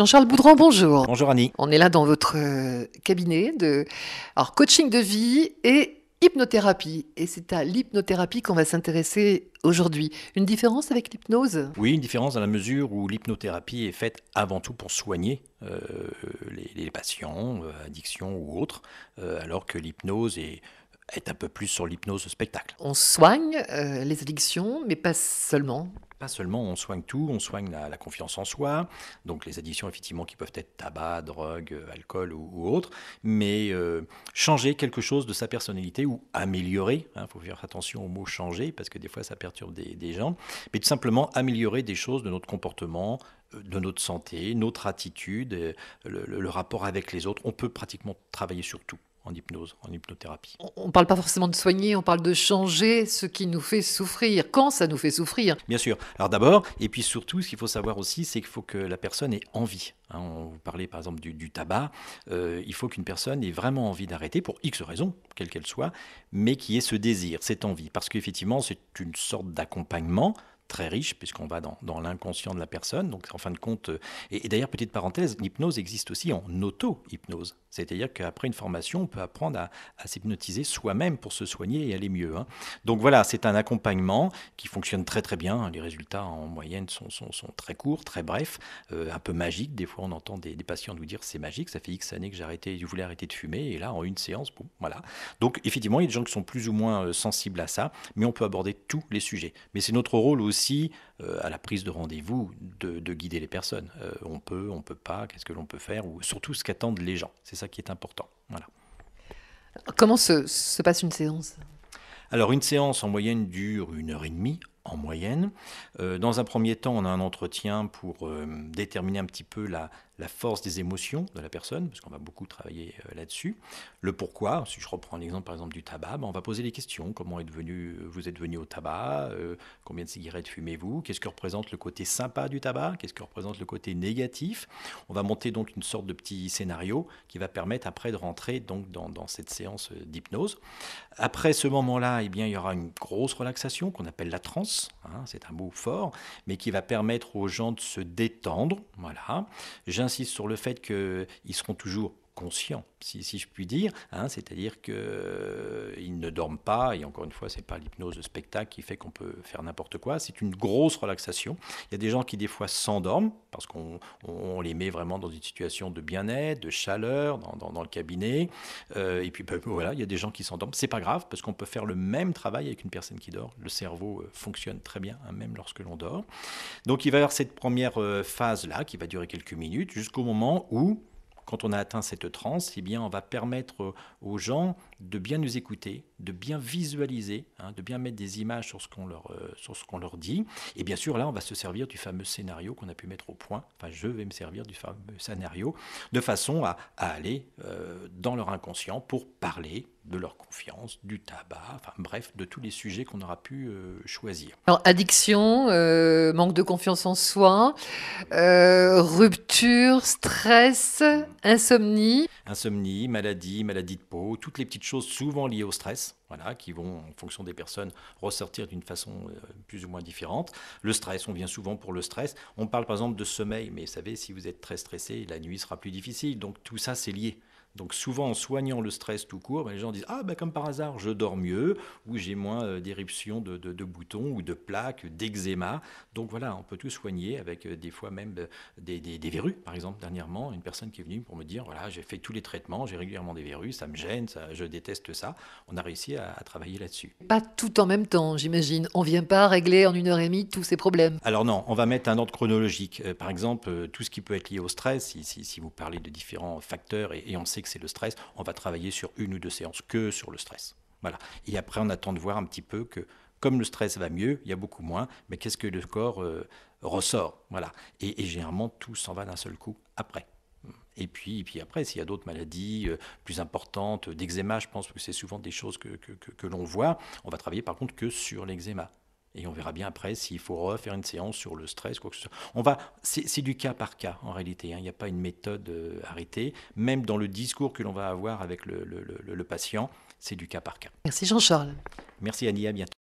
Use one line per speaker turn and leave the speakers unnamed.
Jean-Charles Boudran, bonjour.
Bonjour Annie.
On est là dans votre euh, cabinet de alors, coaching de vie et hypnothérapie. Et c'est à l'hypnothérapie qu'on va s'intéresser aujourd'hui. Une différence avec l'hypnose?
Oui, une différence dans la mesure où l'hypnothérapie est faite avant tout pour soigner euh, les, patients, euh, addictions ou autres, alors que l'hypnose est est un peu plus sur l'hypnose spectacle.
On soigne les addictions, mais pas seulement.
Pas seulement, on soigne tout, on soigne la, confiance en soi, donc les addictions effectivement qui peuvent être tabac, drogue, euh, alcool ou, autre, mais euh, changer quelque chose de sa personnalité ou améliorer, il hein, faut faire attention au mot changer parce que des fois ça perturbe des, gens, mais tout simplement améliorer des choses de notre comportement, euh, de notre santé, notre attitude, le rapport avec les autres. On peut pratiquement travailler sur tout en hypnose, en hypnothérapie.
On ne parle pas forcément de soigner, on parle de changer ce qui nous fait souffrir, quand ça nous fait souffrir?
Bien sûr. Alors d'abord, et puis surtout, ce qu'il faut savoir aussi, c'est qu'il faut que la personne ait envie. Hein, on vous parlait par exemple du, tabac. Euh, il faut qu'une personne ait vraiment envie d'arrêter pour X raisons, quelle qu'elle soit, mais qui ait ce désir, cette envie. Parce qu'effectivement, c'est une sorte d'accompagnement très riche, puisqu'on va dans, l'inconscient de la personne. Donc, en fin de compte, euh, et, d'ailleurs, petite parenthèse, l'hypnose existe aussi en auto-hypnose. C'est-à-dire qu'après une formation, on peut apprendre à, s'hypnotiser soi-même pour se soigner et aller mieux. Hein. Donc voilà, c'est un accompagnement qui fonctionne très très bien. Les résultats en moyenne sont, sont, très courts, très brefs, euh, un peu magiques. Des fois, on entend des, des patients nous dire c'est magique, ça fait X années que arrêté, je voulais arrêter de fumer, et là, en une séance, bon, voilà. Donc effectivement, il y a des gens qui sont plus ou moins euh, sensibles à ça, mais on peut aborder tous les sujets. Mais c'est notre rôle aussi aussi euh, à la prise de rendez-vous de, guider les personnes. Euh, on peut, on peut pas, qu'est-ce que l'on peut faire, ou surtout ce qu'attendent les gens. C'est ça qui est important. Voilà.
Comment se, se passe une séance?
Alors une séance en moyenne dure une heure et demie en moyenne. Euh, dans un premier temps, on a un entretien pour déterminer un petit peu la, force des émotions de la personne, parce qu'on va beaucoup travailler euh, là-dessus. Le pourquoi, si je reprends l'exemple par exemple du tabac, ben, on va poser des questions. Comment est devenu, vous êtes venu au tabac euh, Combien de cigarettes fumez-vous? Qu'est-ce que représente le côté sympa du tabac? Qu'est-ce que représente le côté négatif? On va monter donc une sorte de petit scénario qui va permettre après de rentrer donc dans, cette séance euh, d'hypnose. Après ce moment-là, eh bien, il y aura une grosse relaxation qu'on appelle la transe. Hein, c'est un mot fort, mais qui va permettre aux gens de se détendre. Voilà j'insiste sur le fait qu'ils seront toujours conscients si, je puis dire. Hein, c'est-à-dire qu'ils euh, ne dorment pas, et encore une fois, ce n'est pas l'hypnose de spectacle qui fait qu'on peut faire n'importe quoi, c'est une grosse relaxation. Il y a des gens qui des fois s'endorment, parce qu'on les met vraiment dans une situation de bien-être, de chaleur, dans, le cabinet, euh, et puis ben, voilà, il y a des gens qui s'endorment. C'est pas grave, parce qu'on peut faire le même travail avec une personne qui dort. Le cerveau euh, fonctionne très bien, hein, même lorsque l'on dort. Donc il va y avoir cette première phase-là, qui va durer quelques minutes, jusqu'au moment où quand on a atteint cette transe, eh bien, on va permettre aux gens de bien nous écouter, de bien visualiser, hein, de bien mettre des images sur ce qu'on leur, euh, sur leur dit. Et bien sûr, là, on va se servir du fameux scénario qu'on a pu mettre au point. Enfin, je vais me servir du fameux scénario de façon à, aller euh, dans leur inconscient pour parler de leur confiance, du tabac, enfin bref, de tous les sujets qu'on aura pu euh, choisir.
Alors, addiction, manque de confiance en soi, rupture, stress, insomnie.
Insomnie, maladie, maladie de peau, toutes les petites choses souvent liées au stress, voilà, qui vont, en fonction des personnes, ressortir d'une façon euh, plus ou moins différente. Le stress, on vient souvent pour le stress. On parle par exemple de sommeil, mais vous savez, si vous êtes très stressé, la nuit sera plus difficile. Donc tout ça, c'est lié. Donc souvent en soignant le stress tout court, ben, les gens disent ah ben comme par hasard je dors mieux ou j'ai moins euh, d'éruptions de, boutons ou de plaques, d'eczéma. Donc voilà, on peut tout soigner avec euh, des fois même euh, des, verrues. Par exemple dernièrement, une personne qui est venue pour me dire voilà j'ai fait tous les traitements, j'ai régulièrement des verrues, ça me gêne, ça, je déteste ça. On a réussi à, travailler là-dessus.
Pas tout en même temps, j'imagine. On vient pas régler en une heure et demie tous ces problèmes.
Alors non, on va mettre un ordre chronologique. par exemple, tout ce qui peut être lié au stress, si, vous parlez de différents facteurs et, et on sait que c'est le stress, on va travailler sur une ou deux séances que sur le stress. Voilà. Et après, on attend de voir un petit peu que, comme le stress va mieux, il y a beaucoup moins, mais qu'est-ce que le corps euh, ressort? Voilà. Et, généralement, tout s'en va d'un seul coup après. Et puis, puis après, s'il y a d'autres maladies euh, plus importantes, d'eczéma, je pense que c'est souvent des choses que, que l'on voit, on va travailler par contre que sur l'eczéma. Et on verra bien après s'il faut refaire une séance sur le stress, quoi que ce soit. On va, c'est du cas par cas en réalité. Hein. Il n'y a pas une méthode euh, arrêtée. Même dans le discours que l'on va avoir avec le, le patient, c'est du cas par cas.
Merci Jean-Charles.
Merci Annie, à bientôt.